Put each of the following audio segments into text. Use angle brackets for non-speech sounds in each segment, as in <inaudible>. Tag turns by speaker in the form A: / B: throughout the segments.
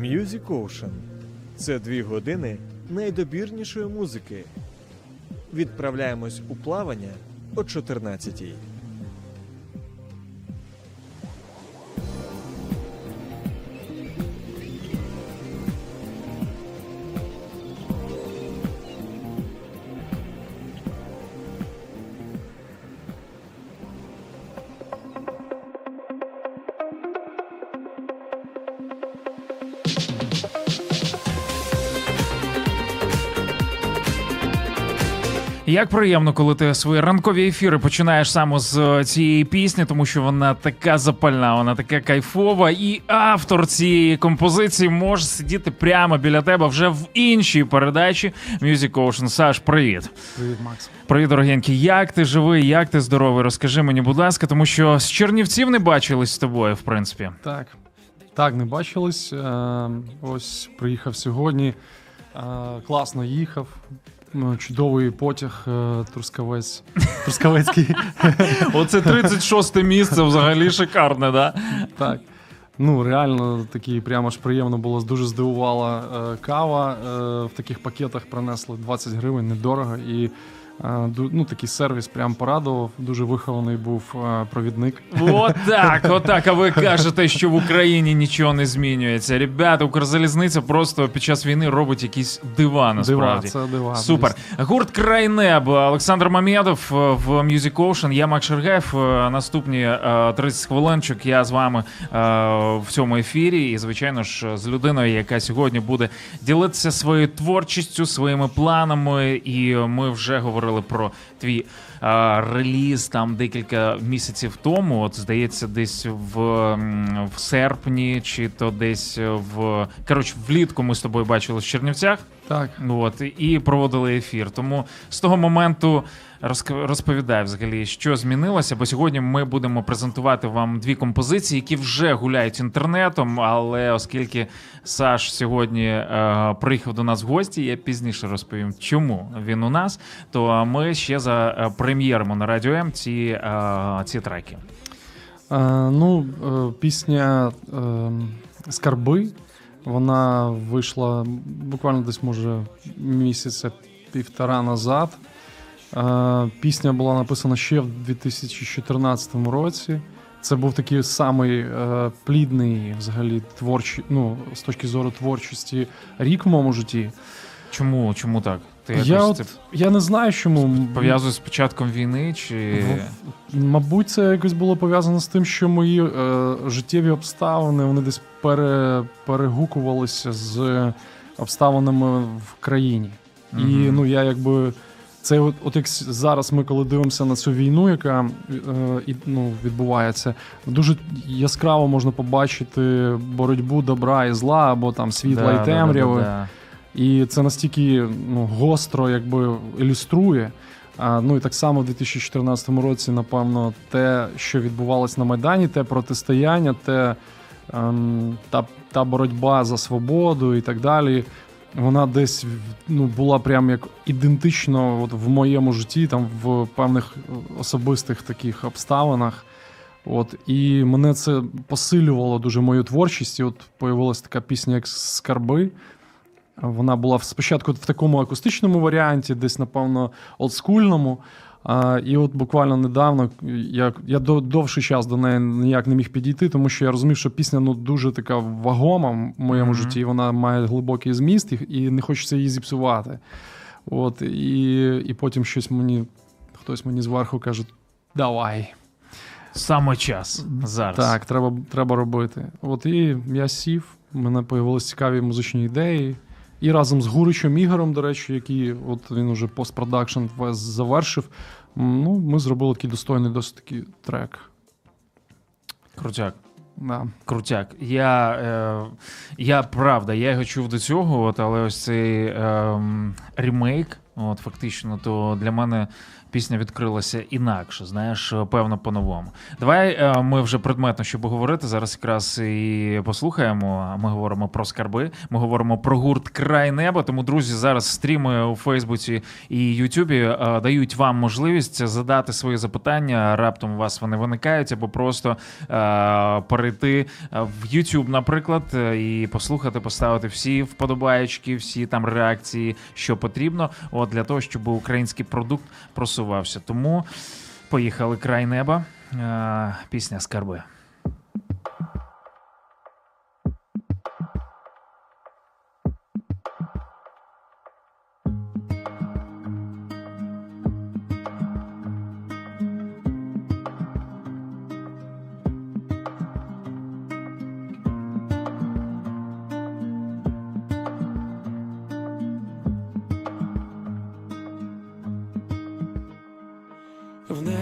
A: Music Ocean це дві години найдобірнішої музики. Відправляємось у плавання о 14-й.
B: Як приємно, коли ти свої ранкові ефіри починаєш саме з е, цієї пісні, тому що вона така запальна, вона така кайфова, і автор цієї композиції може сидіти прямо біля тебе вже в іншій передачі Music Ocean. Саш, привіт.
C: Привіт, Макс.
B: Привіт, дорогенький. Як ти живий, як ти здоровий? Розкажи мені, будь ласка, тому що з Чернівців не бачились з тобою, в принципі.
C: Так. Так, не бачились. Е, ось приїхав сьогодні. Е, класно їхав. М, Чудовий потяг е, Трускавець. Трускавецький.
B: Оце 36 місце взагалі шикарне, да?
C: Так. Ну, реально такий прямо ж приємно було. Дуже здивувала е, кава. Е, в таких пакетах принесли 20 гривень, недорого. І ну, такий сервіс прям порадував. Дуже вихований був е, провідник.
B: Отак, <laughs> отак. А ви кажете, що в Україні нічого не змінюється. Ребята, Укрзалізниця просто під час війни робить якісь дива
C: Дива, це дива.
B: Супер. Гурт Край неба. Олександр Мамєдов е, в Music Ocean. Я Мак Шергаєв. Е, Наступні е, 30 хвилинчик я з вами е, в цьому ефірі. І, звичайно ж, з людиною, яка сьогодні буде ділитися своєю творчістю, своїми планами. І ми вже говорили про твій реліз там декілька місяців тому. От здається, десь в, в серпні, чи то десь в коротше, влітку ми з тобою бачили в Чернівцях.
C: Так.
B: От і проводили ефір. Тому з того моменту розповідай взагалі, що змінилося. Бо сьогодні ми будемо презентувати вам дві композиції, які вже гуляють інтернетом. Але оскільки Саш сьогодні е, приїхав до нас в гості, я пізніше розповім, чому він у нас. То ми ще за е, прем'єримо на радіо М ці, е, ці треки.
C: Е, ну, е, пісня Скарби. Вона вийшла буквально десь, може, місяця півтора назад. Пісня була написана ще в 2014 році. Це був такий самий плідний, взагалі, творчий, ну, з точки зору творчості рік в моєму житті.
B: Чому? Чому так? Ти
C: Я,
B: якось
C: от,
B: це
C: я не знаю, чому.
B: пов'язуєш з початком війни? Чи
C: Мабуть, це якось було пов'язано з тим, що мої е, життєві обставини вони десь пере, перегукувалися з обставинами в країні. І ну я якби. Це от, от як зараз ми, коли дивимося на цю війну, яка е, ну, відбувається, дуже яскраво можна побачити боротьбу добра і зла, або там світла
B: Да,
C: і темряви.
B: да, да.
C: І це настільки ну, гостро якби ілюструє. А, ну і так само в 2014 році, напевно, те, що відбувалось на Майдані, те протистояння, те, ем, та, та боротьба за свободу і так далі. Вона десь ну, була прям як ідентично от в моєму житті, там в певних особистих таких обставинах. От, і мене це посилювало дуже мою творчість. І от появилася така пісня, як Скарби. Вона була спочатку в такому акустичному варіанті, десь, напевно, олдскульному. А, і от буквально недавно я, я довший час до неї ніяк не міг підійти, тому що я розумів, що пісня ну, дуже така вагома в моєму
B: Мгм.
C: житті. Вона має глибокий зміст, і, і не хочеться її зіпсувати. От, і, і потім щось мені, хтось мені зверху каже: давай.
B: Саме час зараз.
C: Так, треба, треба робити. От і я сів, в мене появилися цікаві музичні ідеї. І разом з Гуричем Ігорем, до речі, який от він уже постпродакшн весь завершив. Ну, ми зробили такий достойний досить такий трек.
B: Крутяк.
C: Да.
B: Крутяк. Я, е, я правда, я його чув до цього, от, але ось цей е, ремейк, от, фактично, то для мене пісня відкрилася інакше, знаєш, певно, по-новому. Давай е, ми вже предметно, щоб говорити. Зараз якраз і послухаємо. Ми говоримо про скарби, ми говоримо про гурт Край неба. Тому, друзі, зараз стріми у Фейсбуці і Ютубі е, дають вам можливість задати свої запитання. Раптом у вас вони виникають, або просто е, перейти в YouTube, наприклад, і послухати, поставити всі вподобаєчки, всі там реакції, що потрібно, от для того, щоб український продукт просувався. Тому поїхали край неба. Е, Пісня Скарби.
D: В небі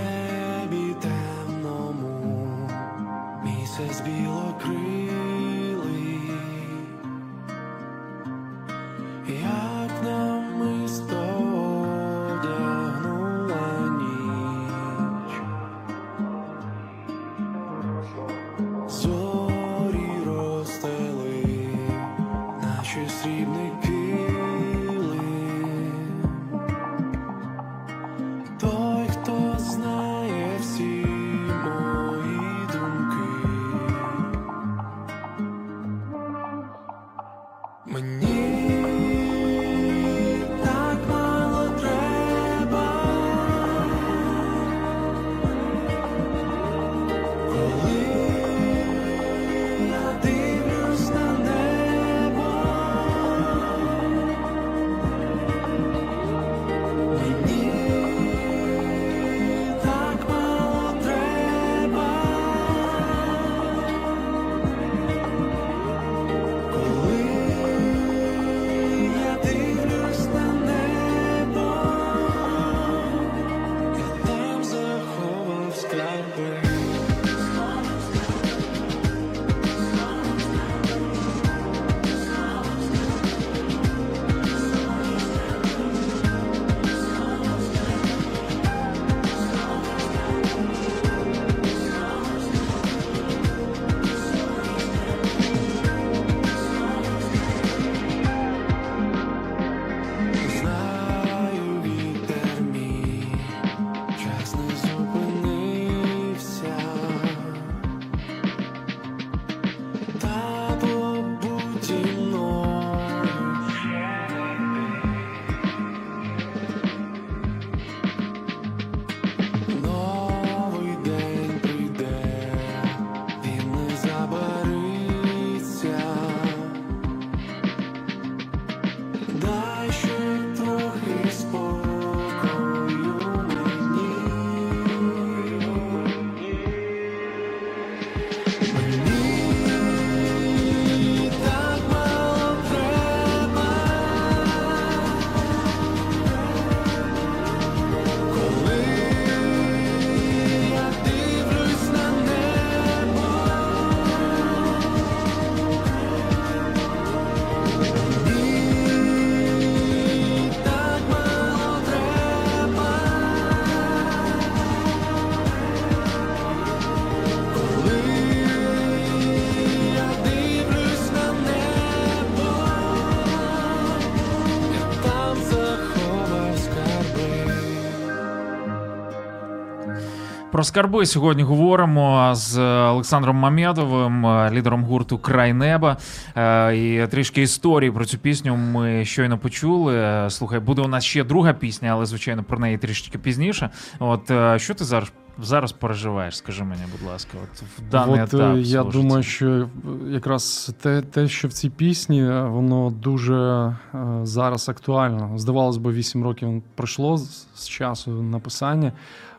B: Про скарби сьогодні говоримо з Олександром Мамєдовим, е, лідером гурту Край неба. Е, І трішки історії про цю пісню ми щойно почули. Е, Слухай, буде у нас ще друга пісня, але звичайно про неї трішечки пізніше. От що ти зараз зараз переживаєш? Скажи мені, будь ласка, от в даний
C: От, е,
B: етап.
C: я
B: свого
C: думаю, що якраз те, те, що в цій пісні, е, воно дуже е, зараз актуально. Здавалось би, 8 років пройшло з, з часу написання,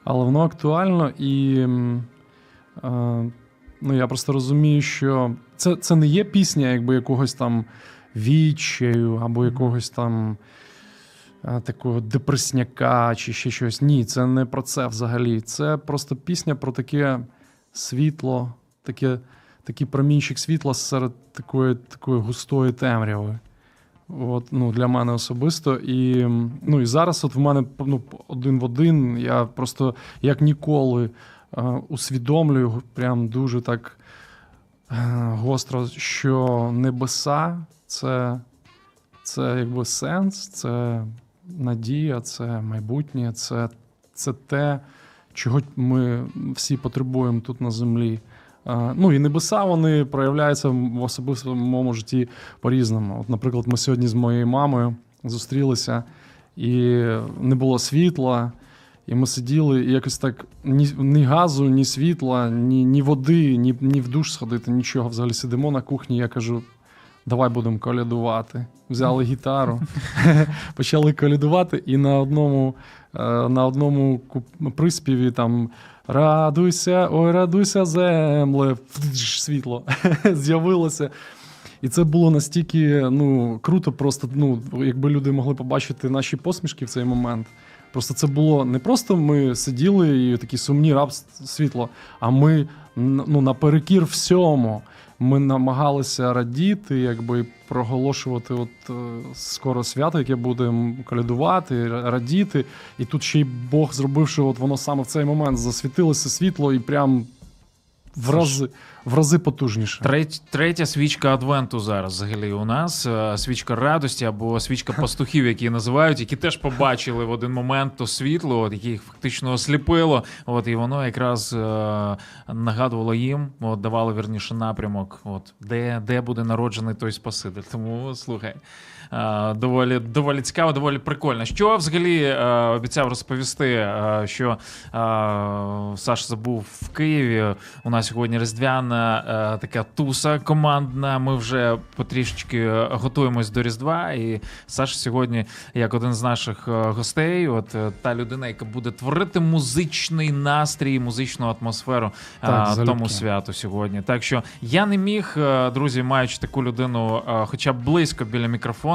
C: але воно актуально і е, ну, я просто розумію, що це, це не є пісня якби якогось там відчаю або якогось там. Е, Такого депресняка чи ще щось. Ні, це не про це взагалі. Це просто пісня про таке світло, таке, такий промінчик світла серед такої, такої густої темряви. От, ну, для мене особисто. І, ну, і зараз от в мене ну, один в один. Я просто як ніколи е, усвідомлюю прям дуже так е, гостро, що небеса це, це якби сенс, це надія, це майбутнє, це, це те, чого ми всі потребуємо тут на землі. Ну і небеса вони проявляються в особистому житті по-різному. От, наприклад, ми сьогодні з моєю мамою зустрілися, і не було світла. І ми сиділи, і якось так ні, ні газу, ні світла, ні, ні води, ні, ні в душ сходити, нічого. Взагалі сидимо на кухні. Я кажу: давай будемо колядувати. Взяли <laughs> гітару, <laughs> почали колядувати, і на одному, е, на одному приспіві там Радуйся, ой, радуйся, земле, <laughs> світло з'явилося. І це було настільки ну, круто, просто ну, якби люди могли побачити наші посмішки в цей момент. Просто це було не просто ми сиділи і такі сумні раб світло, а ми ну, наперекір всьому. Ми намагалися радіти, якби проголошувати от е, скоро свято, яке будемо колядувати, радіти. І тут ще й Бог зробив, що от воно саме в цей момент засвітилося світло і прям в рази, в рази потужніше.
B: Треть, третя свічка Адвенту зараз взагалі у нас. е, Свічка радості або свічка пастухів, які називають, які теж побачили в один момент то світло, от, яке їх фактично осліпило. От, і воно якраз е, нагадувало їм, от, давало вірніше напрямок, от, де, де буде народжений той Спаситель. Тому слухай. Е, Доволі, доволі цікаво, доволі прикольно. Що взагалі е, обіцяв розповісти, е, що Саш забув в Києві. У нас сьогодні різдвяна така туса командна. Ми вже потрішечки готуємось до Різдва. І Саш сьогодні, як один з наших гостей, от та людина, яка буде творити музичний настрій, музичну атмосферу
C: Так, залюбки.
B: тому святу сьогодні. Так що я не міг, друзі, маючи таку людину, хоча б близько біля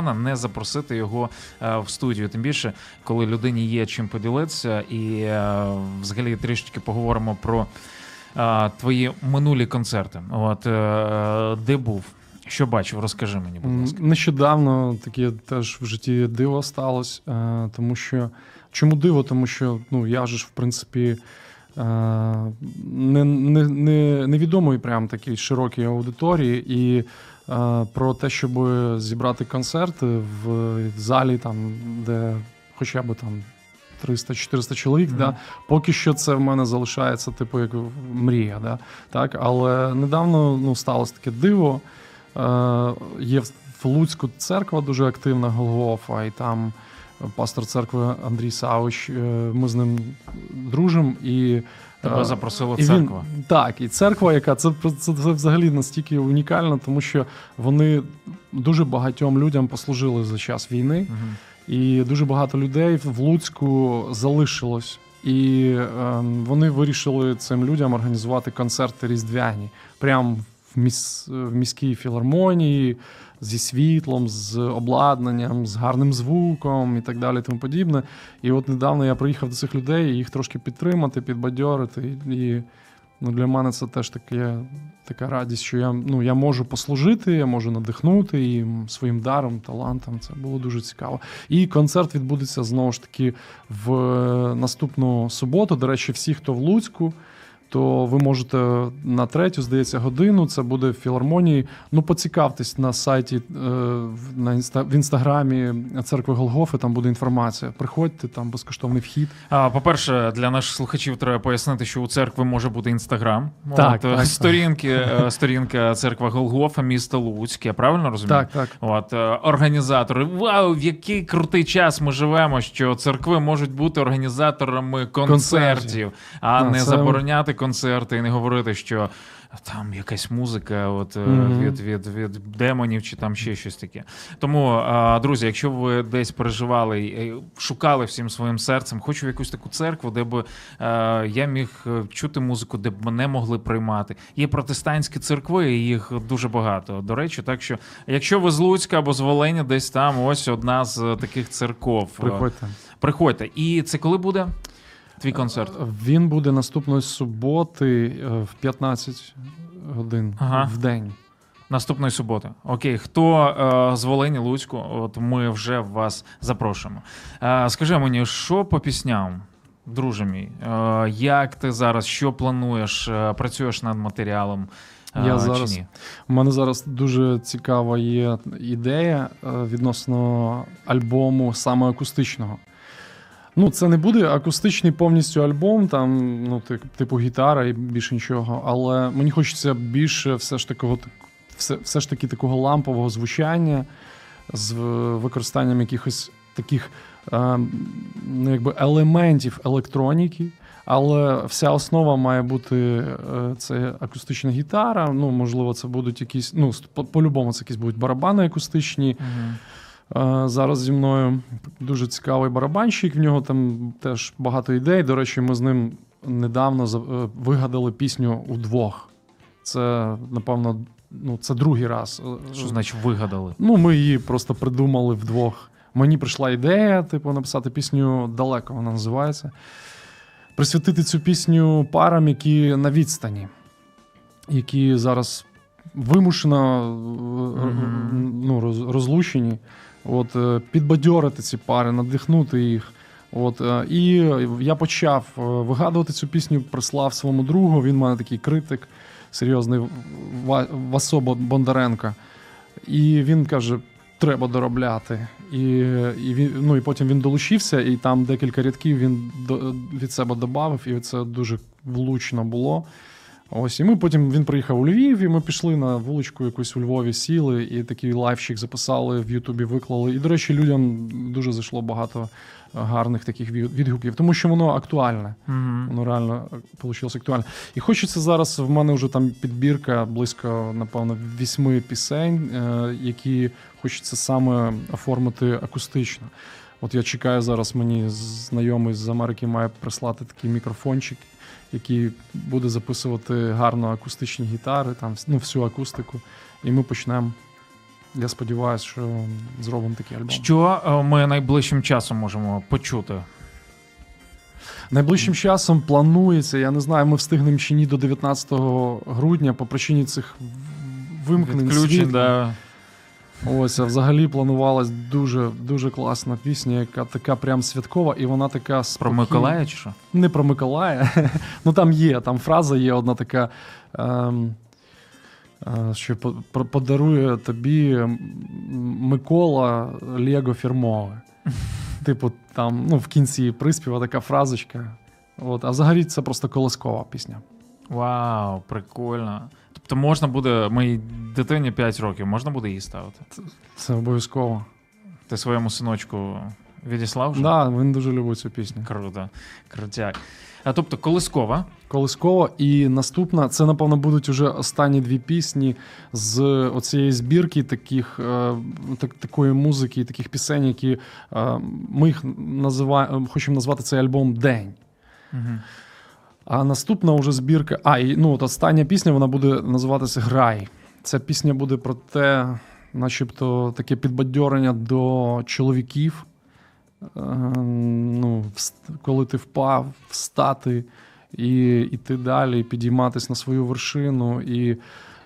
B: мікрофона, не запросити його е, в студію. Тим більше, коли людині є чим поділитися, і е, взагалі трішечки поговоримо про е, твої минулі концерти. От де був? Що бачив? Розкажи мені, будь ласка.
C: Нещодавно таке теж в житті диво сталося, тому що чому диво? Тому що ну, я ж, в принципі, не, не, не, невідомий прям такій широкій аудиторії, і про те, щоб зібрати концерти в залі, там, де хоча б там 300-400 чоловік,
B: Мгм.
C: да, поки що це в мене залишається, типу, як мрія. Да, так? Але недавно ну, сталося таке диво. Е, є в Луцьку церква дуже активна Голгофа, і там пастор церкви Андрій Савич. е, Ми з ним дружимо. І,
B: Тебе
C: е,
B: запросила
C: і він-
B: церква.
C: так, і церква, яка це, це, це взагалі настільки унікально, тому що вони дуже багатьом людям послужили за час війни.
B: Мгм.
C: І дуже багато людей в Луцьку залишилось. І ем, вони вирішили цим людям організувати концерти різдвяні, прямо в, міс, в міській філармонії, зі світлом, з обладнанням, з гарним звуком і так далі. Тому подібне. І от недавно я приїхав до цих людей, і їх трошки підтримати, підбадьорити. І ну, для мене це теж таке, така радість, що я, ну, я можу послужити, я можу надихнути їм своїм даром, талантом. Це було дуже цікаво. І концерт відбудеться знову ж таки в е, наступну суботу. До речі, всі, хто в Луцьку. То ви можете на третю, здається, годину. Це буде в філармонії. Ну, поцікавтесь на сайті е, на інста в інстаграмі церкви Голгофи. Там буде інформація. Приходьте, там безкоштовний вхід.
B: А, по-перше, для наших слухачів треба пояснити, що у церкви може бути інстаграм.
C: Так,
B: От,
C: так, так.
B: сторінки, е, сторінка церква Голгофа, місто Луцьк. Я правильно розумію?
C: Так, так.
B: От е, організатори. Вау, в який крутий час ми живемо, що церкви можуть бути організаторами концертів,
C: Концертів.
B: а
C: Да,
B: не
C: це-
B: забороняти концерти і не говорити, що. Там якась музика от, е,
C: Мгм.
B: від, від, від демонів чи там ще щось таке. Тому, друзі, якщо ви десь переживали е, шукали всім своїм серцем, хочу в якусь таку церкву, де б е, я міг е, чути музику, де б мене могли приймати. Є протестантські церкви, і їх дуже багато. До речі, так що, якщо ви з Луцька або з Волині, десь там ось одна з е, таких церков. Е,
C: Приходьте.
B: Приходьте. І це коли буде твій концерт?
C: Він буде наступної суботи е, в 15 годин
B: Ага.
C: в день.
B: Наступної суботи. Окей, хто е, з Волині, Луцьку, от ми вже вас запрошуємо. Е, скажи мені, що по пісням, друже мій, е, як ти зараз, що плануєш, е, працюєш над матеріалом? е,
C: Я
B: чи
C: зараз-
B: ні?
C: У мене зараз дуже цікава є ідея е, відносно альбому саме акустичного. Ну, це не буде акустичний повністю альбом, там, ну, типу гітара і більше нічого. Але мені хочеться більше все ж такого, все, все ж таки такого лампового звучання з використанням якихось таких е, ну, якби елементів електроніки. Але вся основа має бути е, це акустична гітара. Ну, можливо, це будуть якісь. Ну, по- по-любому, це якісь будуть барабани акустичні.
B: Мгм.
C: Е, Зараз зі мною дуже цікавий барабанщик. В нього там теж багато ідей. До речі, ми з ним недавно е, вигадали пісню удвох. Це, напевно, ну, це другий раз. Е,
B: Що значить вигадали?
C: Ну, ми її просто придумали вдвох. Мені прийшла ідея, типу, написати пісню далеко вона називається. Присвятити цю пісню парам, які на відстані, які зараз вимушено е, ну, розлучені. От, е, підбадьорити ці пари, надихнути їх. От, е, і я почав е, вигадувати цю пісню, прислав своєму другу. Він в мене такий критик, серйозний Ва- Васо Бон- Бондаренко. І він каже: треба доробляти. І, і, він, ну, і потім він долучився, і там декілька рядків він від себе додав, і це дуже влучно було. Ось, і ми потім він приїхав у Львів, і ми пішли на вуличку якусь у Львові, сіли, і такий лайвчик записали в Ютубі, виклали. І, до речі, людям дуже зайшло багато гарних таких ві- відгуків, тому що воно актуальне.
B: Мгм.
C: Воно реально вийшло актуально. І хочеться зараз. В мене вже там підбірка близько, напевно, вісьми пісень, е, які хочеться саме оформити акустично. От я чекаю зараз, мені знайомий з Америки має прислати такий мікрофончик, який буде записувати гарно акустичні гітари, там ну, всю акустику. І ми почнемо. Я сподіваюся, що зробимо такий альбом.
B: Що е, ми найближчим часом можемо почути?
C: Найближчим часом планується, я не знаю, ми встигнемо чи ні до 19 грудня по причині цих вимкнень
B: Відключень,
C: світла.
B: да.
C: Ось, а взагалі планувалась дуже дуже класна пісня, яка така прям святкова, і вона така
B: Про. Миколая чи що?
C: Не про Миколая. <laughs> ну там є, там фраза є одна така. Ем, е, що подарує тобі Микола Лего фірмове. <laughs> Типу, там, ну, в кінці приспіва така фразочка. От, а взагалі це просто колискова пісня.
B: Вау, прикольно. Тобто можна буде, моїй дитині 5 років, можна буде її ставити?
C: Це обов'язково.
B: Ти своєму синочку відіслав вже?
C: Да, він дуже любить цю пісню.
B: Круто, крутяк. А тобто колискова.
C: Колискова. І наступна, це, напевно, будуть уже останні дві пісні з оцієї збірки таких, е, так, такої музики, і таких пісень, які е, ми їх називаємо, хочемо назвати цей альбом День.
B: Угу.
C: А наступна вже збірка. А, і ну, от остання пісня вона буде називатися Грай. Ця пісня буде про те, начебто, таке підбадьорення до чоловіків. Е, ну, коли ти впав, встати і йти далі, і підійматись на свою вершину. І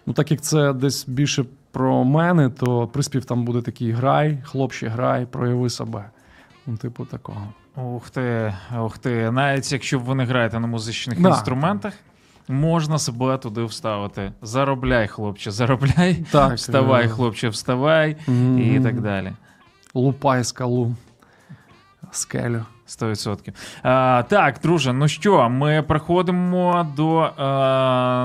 C: ну, так як це десь більше про мене, то приспів там буде такий грай, хлопче, грай, прояви себе. Ну, типу такого.
B: Ух ти, ух ти. Навіть якщо ви не граєте на музичних
C: Да.
B: інструментах, можна себе туди вставити. Заробляй, хлопче, заробляй.
C: Так,
B: Вставай,
C: е,
B: хлопче, вставай, і так далі.
C: Лупай скалу. Скелю.
B: 100%. А, так, друже, ну що, ми переходимо до е,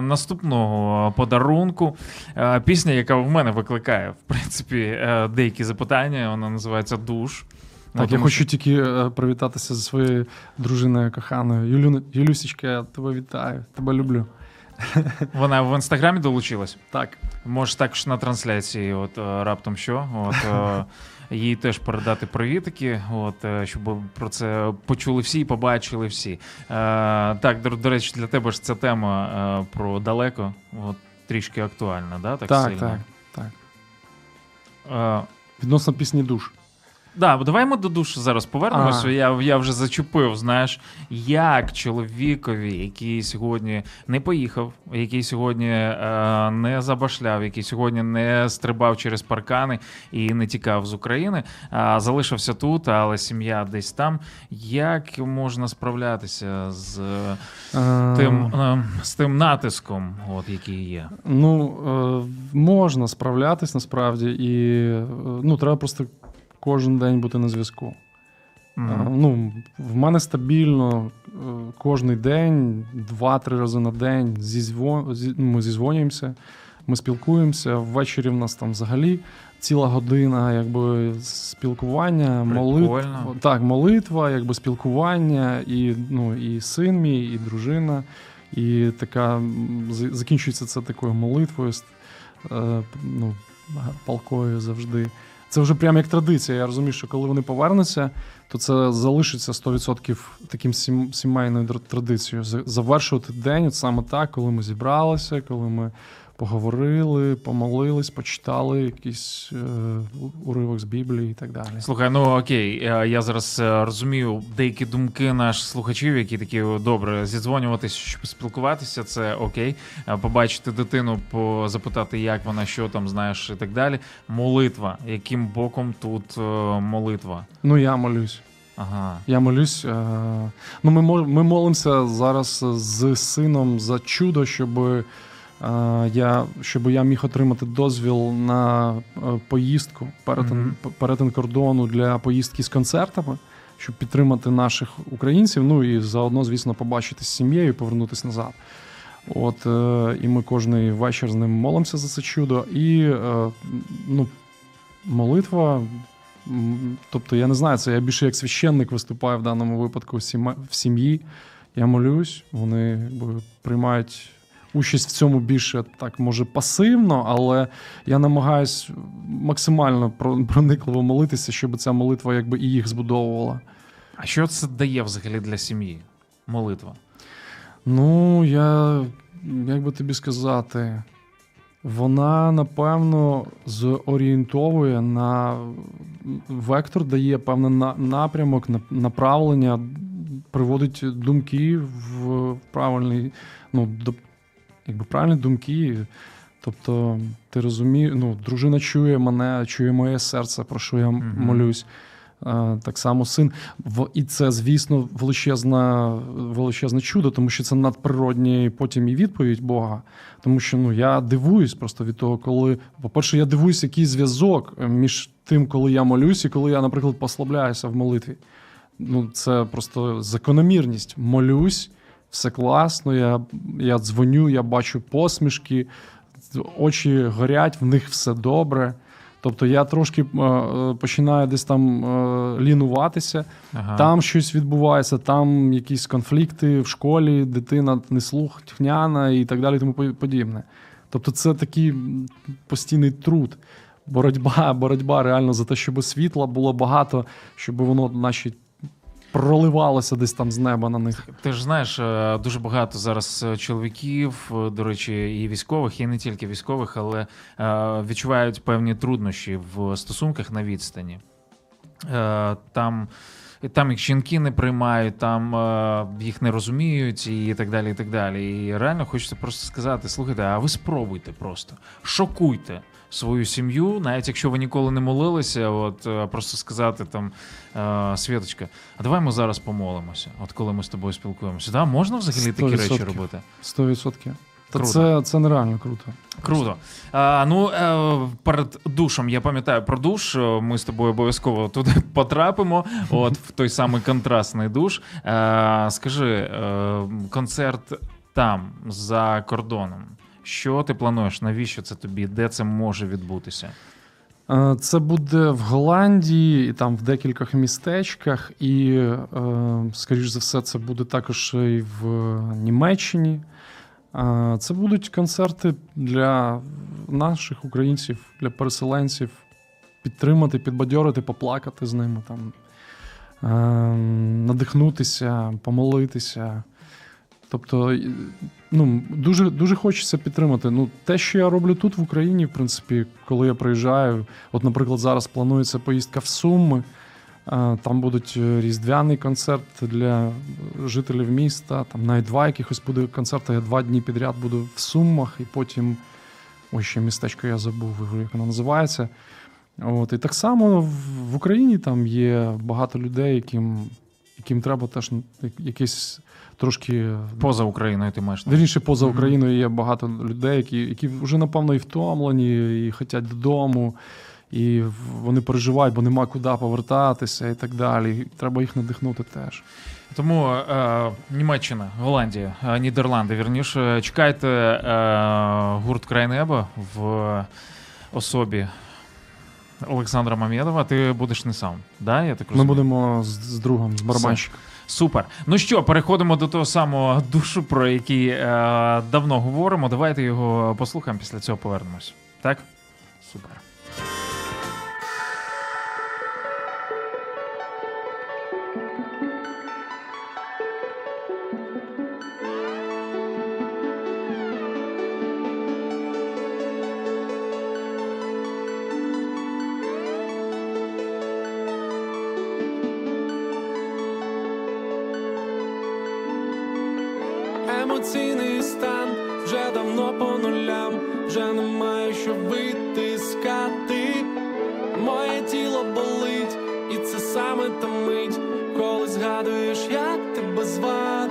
B: наступного подарунку. Е, пісня, яка в мене викликає, в принципі, е, деякі запитання. Вона називається Душ.
C: Так, я
B: тому
C: хочу тільки е, привітатися зі своєю дружиною коханою. Юлю, Юлюсічка, я тебе вітаю, тебе люблю.
B: Вона в інстаграмі долучилась.
C: Так,
B: Можеш також на трансляції, от е, раптом що. От, е, <laughs> їй теж передати привітики, от, щоб про це почули всі і побачили всі. Е, так, до, до речі, для тебе ж ця тема е, про далеко, от, трішки актуальна, да? Так,
C: так,
B: сильно?
C: так, так.
B: Е,
C: Відносно пісні душ.
B: Да, давай ми до душу зараз повернемося. Я, я вже зачепив, знаєш, як чоловікові, який сьогодні не поїхав, який сьогодні е, не забашляв, який сьогодні не стрибав через паркани і не тікав з України, а залишився тут, але сім'я десь там. Як можна справлятися з
C: Е,
B: тим, е, з тим натиском, от який є?
C: Ну, е, можна справлятись насправді, і е, ну, треба просто кожен день бути на зв'язку.
B: Мгм.
C: Ну, в мене стабільно е, кожний день, два-три рази на день зізвон... зі- ми зізвонюємося, ми спілкуємося. Ввечері в нас там взагалі ціла година якби, спілкування, молитва. Так, молитва, якби спілкування, і, ну, і син мій, і дружина. І така закінчується це такою молитвою, е, ну, палкою завжди. Це вже прям як традиція. Я розумію, що коли вони повернуться, то це залишиться 100% таким сім, сімейною традицією. Завершувати день от саме так, коли ми зібралися, коли ми поговорили, помолились, почитали якийсь е, уривок з Біблії і так далі.
B: Слухай, ну окей, е, я зараз е, розумію деякі думки наших слухачів, які такі добре, зідзвонюватися, щоб спілкуватися, це окей. Е, Побачити дитину, запитати, як вона, що там знаєш, і так далі. Молитва. Яким боком тут молитва?
C: Ну, я молюсь.
B: Ага.
C: Я молюсь. Е, ну, ми, ми молимося зараз з сином за чудо, щоб, я, щоб я міг отримати дозвіл на е, поїздку, перетин, п- перетин кордону для поїздки з концертами, щоб підтримати наших українців. Ну і заодно, звісно, побачити з сім'єю і повернутися назад. От, е, і ми кожний вечір з ним молимося за це чудо. І е, ну, молитва. Тобто, я не знаю, це я більше як священник виступаю в даному випадку в сім'ї. Я молюсь, вони приймають участь в цьому більше так, може, пасивно, але я намагаюсь максимально проникливо молитися, щоб ця молитва якби і їх збудовувала.
B: А що це дає взагалі для сім'ї? Молитва.
C: Ну, я як би тобі сказати, вона напевно зорієнтовує на вектор, дає певний напрямок, направлення, приводить думки в правильний, ну, до, якби правильні думки. Тобто, ти розумієш, ну, дружина чує мене, чує моє серце, про що я
B: Мгм.
C: молюсь. Так само син. І це, звісно, величезна, величезне чудо, тому що це надприродні потім і відповідь Бога. Тому що ну, я дивуюсь просто від того, коли, по-перше, я дивуюсь, який зв'язок е, між тим, коли я молюсь, і коли я, наприклад, послабляюся в молитві. Ну, це просто закономірність. Молюсь, все класно, я, я дзвоню, я бачу посмішки, очі горять, в них все добре. Тобто я трошки е, е, починаю десь там е, лінуватися,
B: Ага.
C: там щось відбувається, там якісь конфлікти в школі, дитина неслухняна і так далі, тому подібне. Тобто, це такий постійний труд, боротьба, <laughs> боротьба реально за те, щоб світла було багато, щоб воно наші проливалося десь там з неба на них.
B: Ти ж знаєш, е, дуже багато зараз е, чоловіків, е, до речі, і військових, і не тільки військових, але відчувають певні труднощі в стосунках на відстані. Там. Там їх жінки не приймають, там е, їх не розуміють і так далі. І так далі. І реально хочеться просто сказати: слухайте, а ви спробуйте просто шокуйте свою сім'ю, навіть якщо ви ніколи не молилися, от е, просто сказати там е, Світочка, а давай ми зараз помолимося, от коли ми з тобою спілкуємося. Да, можна взагалі такі речі робити?
C: 100%.
B: Круто.
C: це, це нереально круто.
B: Круто. А, ну, е, перед душем я пам'ятаю про душ. Ми з тобою обов'язково туди <laughs> потрапимо. От в той самий контрастний душ. Е, скажи, концерт там, за кордоном. Що ти плануєш? Навіщо це тобі? Де це може відбутися?
C: Е, Це буде в Голландії, і там в декількох містечках, і, е, скоріш за все, це буде також і в Німеччині. Е, Це будуть концерти для наших українців, для переселенців, підтримати, підбадьорити, поплакати з ними, там, надихнутися, помолитися. Тобто, ну, дуже, дуже хочеться підтримати. Ну, те, що я роблю тут в Україні, в принципі, коли я приїжджаю, от, наприклад, зараз планується поїздка в Суми. Е, Там будуть е, різдвяний концерт для жителів міста. Там навіть два якихось буде концерти. Я два дні підряд буду в Сумах, і потім ой, ще містечко я забув, як воно називається. От, і так само в Україні там є багато людей, яким, яким треба теж якісь трошки
B: Поза Україною ти маєш.
C: Вірніше, поза Україною є багато людей, які, які вже напевно і втомлені, і хочуть додому, і вони переживають, бо нема куди повертатися і так далі. Треба їх надихнути теж.
B: Тому е, Німеччина, Голландія, е, Нідерланди, вірніше, чекайте е, гурт Край неба в особі Олександра Мамєдова. Ти будеш не сам. Да? Я так
C: Ми будемо з, з другом, з барабанщиком.
B: Супер. Ну що, переходимо до того самого душу, про який е, давно говоримо. Давайте його послухаємо, після цього повернемось. Так? Супер.
D: Емоційний стан вже давно по нулям, вже немає що витискати. Моє тіло болить, і це саме та мить, коли згадуєш, як тебе звати.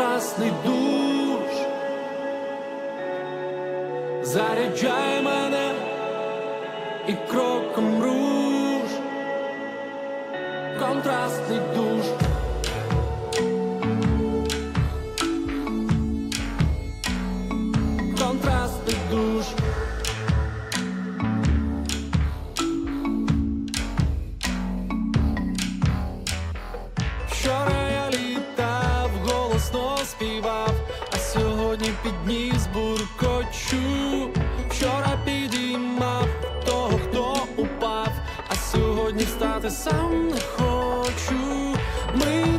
D: Контрастний душ заряджає мене і кроком руш. Контрастний душ. Сьогодні встати сам не хочу. Ми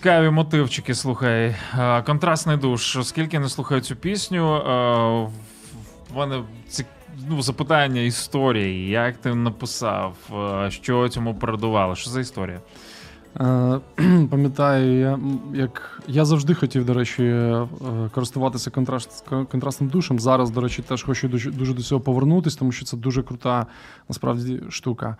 B: Цікаві мотивчики, слухай. Контрастний душ. Скільки не слухаю цю пісню, в мене ці... ну, запитання історії. Як ти написав, що цьому передувало? Що за історія?
C: Е, Пам'ятаю, я, як я завжди хотів, до речі, е, користуватися контраст, контрастним душем. Зараз, до речі, теж хочу дуже, дуже до цього повернутися, тому що це дуже крута насправді штука.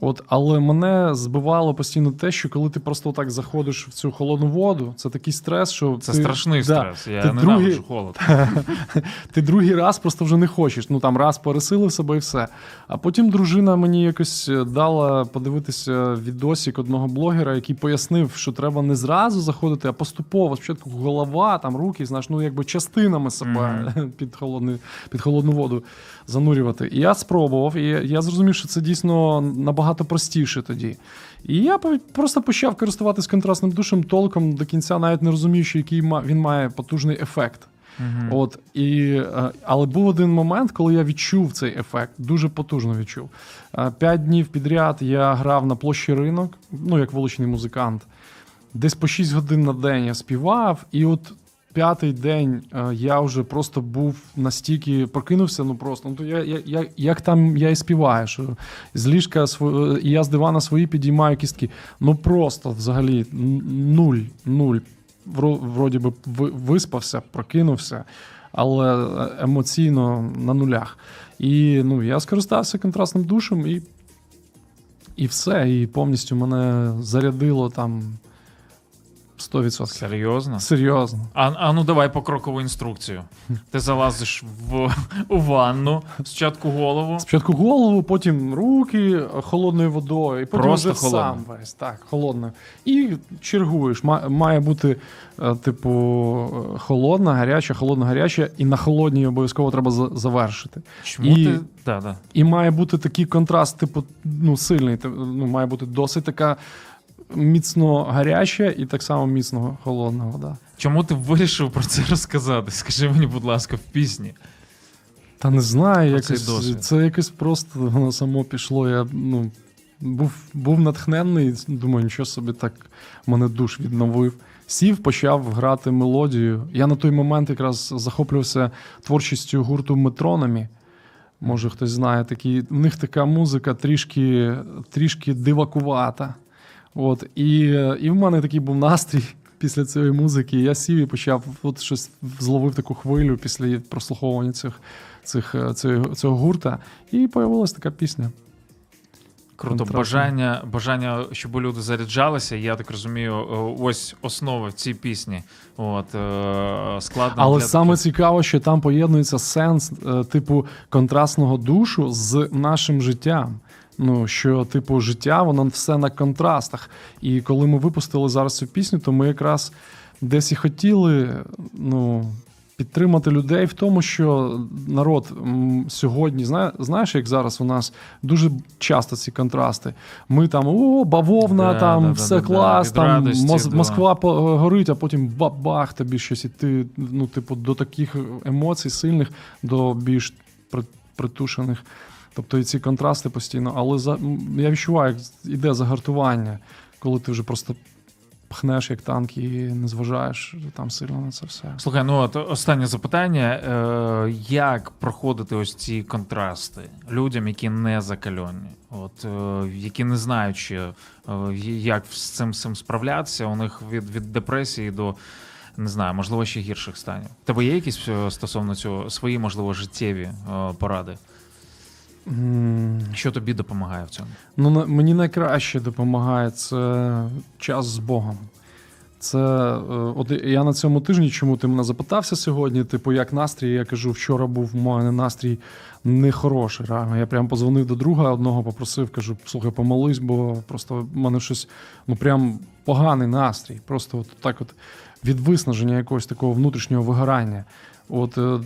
C: От, але мене збивало постійно те, що коли ти просто так заходиш в цю холодну воду, це такий стрес, що
B: Це
C: ти,
B: страшний
C: да,
B: стрес. Я
C: ти
B: ненавиджу
C: другий-
B: холод. <laughs>
C: ти другий раз просто вже не хочеш. Ну там раз пересилив себе і все. А потім дружина мені якось е, дала подивитися відосик одного блогера, який пояснив, що треба не зразу заходити, а поступово. Спочатку голова, там руки, знаєш, ну якби частинами себе <laughs> під, холодний, під холодну воду занурювати. І я спробував, і я зрозумів, що це дійсно набагато простіше тоді. І я просто почав користуватись контрастним душем толком до кінця, навіть не розуміючи, який він має потужний ефект.
B: Мгм.
C: От і е, але був один момент, коли я відчув цей ефект, дуже потужно відчув. Е, П'ять днів підряд я грав на площі ринок, ну як вуличний музикант. десь по 6 годин на день я співав, і от п'ятий день е, я вже просто був настільки прокинувся. Ну просто ну то я, я, я як там я і співаю, що з ліжка сво- е, і я з дивана свої підіймаю кістки. Ну просто взагалі нуль, нуль. Вроді би виспався, прокинувся, але емоційно на нулях. І ну, я скористався контрастним душем і, і все. І повністю мене зарядило там 100%.
B: Серйозно?
C: Серйозно.
B: А, а ну давай покрокову інструкцію. Ти залазиш в, у ванну, спочатку голову.
C: Спочатку голову, потім руки холодною водою, і потім
B: Просто
C: вже
B: холодно.
C: сам весь. Так, холодною. І чергуєш. Має бути, е, типу, е, холодна, гаряча, холодна, гаряча, і на холодній обов'язково треба завершити.
B: Чому
C: І-
B: ти. Да, да.
C: І має бути такий контраст, типу, ну, сильний. Ну, має бути досить така міцно гаряча і так само міцно холодна вода.
B: Чому ти вирішив про це розказати? Скажи мені, будь ласка, в пісні.
C: Та не знаю, якось, це якось просто воно само пішло. Я ну, був, був натхненний, думаю, нічого собі так мене душ відновив. Сів, почав грати мелодію. Я на той момент якраз захоплювався творчістю гурту Метрономі. Може, хтось знає, такі, в них така музика трішки, трішки дивакувата. От, і, і в мене такий був настрій <laughs> після цієї музики. Я сів і почав от щось зловив таку хвилю після прослуховування цих, цих, е, цього, цього гурта, і появилась така пісня.
B: Круто, бажання, бажання, щоб люди заряджалися. Я так розумію, е, ось основа в цій пісні. От е, складно.
C: Але
B: для
C: саме цікаво, що там поєднується сенс типу контрастного душу з нашим життям. Ну, що, типу, життя, воно все на контрастах. І коли ми випустили зараз цю пісню, то ми якраз десь і хотіли ну, підтримати людей в тому, що народ сьогодні, зна- знаєш, як зараз у нас дуже часто ці контрасти. Ми там о, бавовна,
B: Да,
C: там
B: да,
C: все
B: да,
C: клас, там
B: радості
C: Мос- Москва горить, а потім бабах тобі щось, і ти, ну, типу, до таких емоцій сильних, до більш при- притушених. Тобто і ці контрасти постійно. Але за, я відчуваю, як іде загартування, коли ти вже просто пхнеш як танк і не зважаєш там сильно на це все.
B: Слухай, ну от останнє запитання: е, як проходити ось ці контрасти людям, які не закальонні, от е, які не знають ще е, як з цим, цим справлятися, у них від, від депресії до. Не знаю, можливо, ще гірших станів. Тебе є якісь е, стосовно цього свої, можливо, життєві е, поради? Що тобі допомагає в цьому?
C: Ну, мені найкраще допомагає це час з Богом. Це е, от я на цьому тижні, чому ти мене запитався сьогодні? Типу, як настрій? Я кажу, вчора був у мене настрій нехороший. Реально. Я прям позвонив до друга одного, попросив, кажу, слухай, помолись, бо просто в мене щось ну прям поганий настрій. Просто от так, от від виснаження якогось такого внутрішнього вигорання. От е,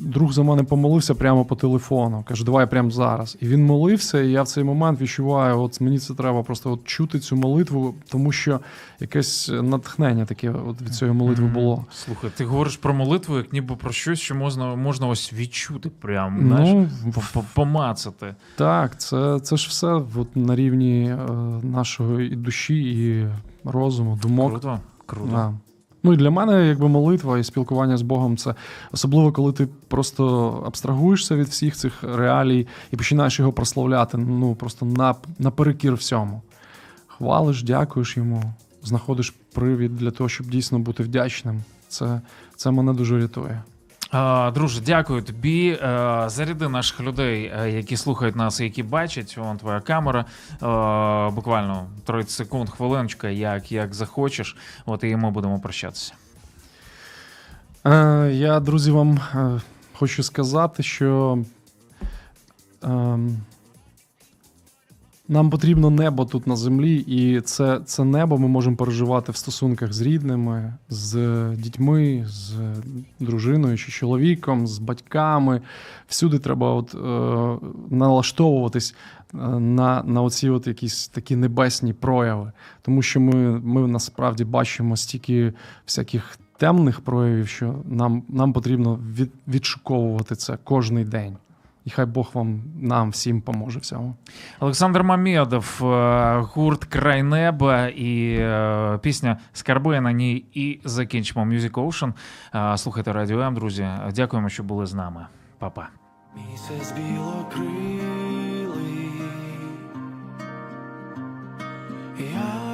C: друг за мене помолився прямо по телефону. Каже, давай прямо зараз. І він молився, і я в цей момент відчуваю, от мені це треба просто от чути цю молитву, тому що якесь натхнення таке от від цієї молитви було.
B: Слухай, ти говориш про молитву, як ніби про щось, що можна, можна ось відчути, прям, знаєш,
C: Ну,
B: по- по- помацати.
C: так, це, це ж все от, на рівні е, нашої і душі, і розуму, думок.
B: Круто, круто.
C: Да. Ну і для мене, якби молитва і спілкування з Богом, це особливо, коли ти просто абстрагуєшся від всіх цих реалій і починаєш його прославляти. Ну просто на, наперекір всьому. Хвалиш, дякуєш йому, знаходиш привід для того, щоб дійсно бути вдячним. Це, це мене дуже рятує.
B: Друже, дякую тобі. Заряди наших людей, е, які слухають нас і які бачать. Вон твоя камера. Буквально 30 секунд, хвилиночка, як, як захочеш. От і ми будемо прощатися.
C: Е, я, друзі, вам е, хочу сказати, що е, нам потрібно небо тут на землі, і це, це небо ми можемо переживати в стосунках з рідними, з дітьми, з дружиною чи чоловіком, з батьками. Всюди треба от, е, налаштовуватись е, на, на оці от якісь такі небесні прояви. Тому що ми, ми насправді бачимо стільки всяких темних проявів, що нам, нам потрібно від, відшуковувати це кожний день. І хай Бог вам нам всім поможе всьому.
B: Олександр Мамедов, е, гурт Край неба і е, пісня Скарби на ній. І закінчимо Music Ocean. Е, Слухайте радіо М, друзі. Дякуємо, що були з нами. Па-па.
D: Місяць білокрилий, як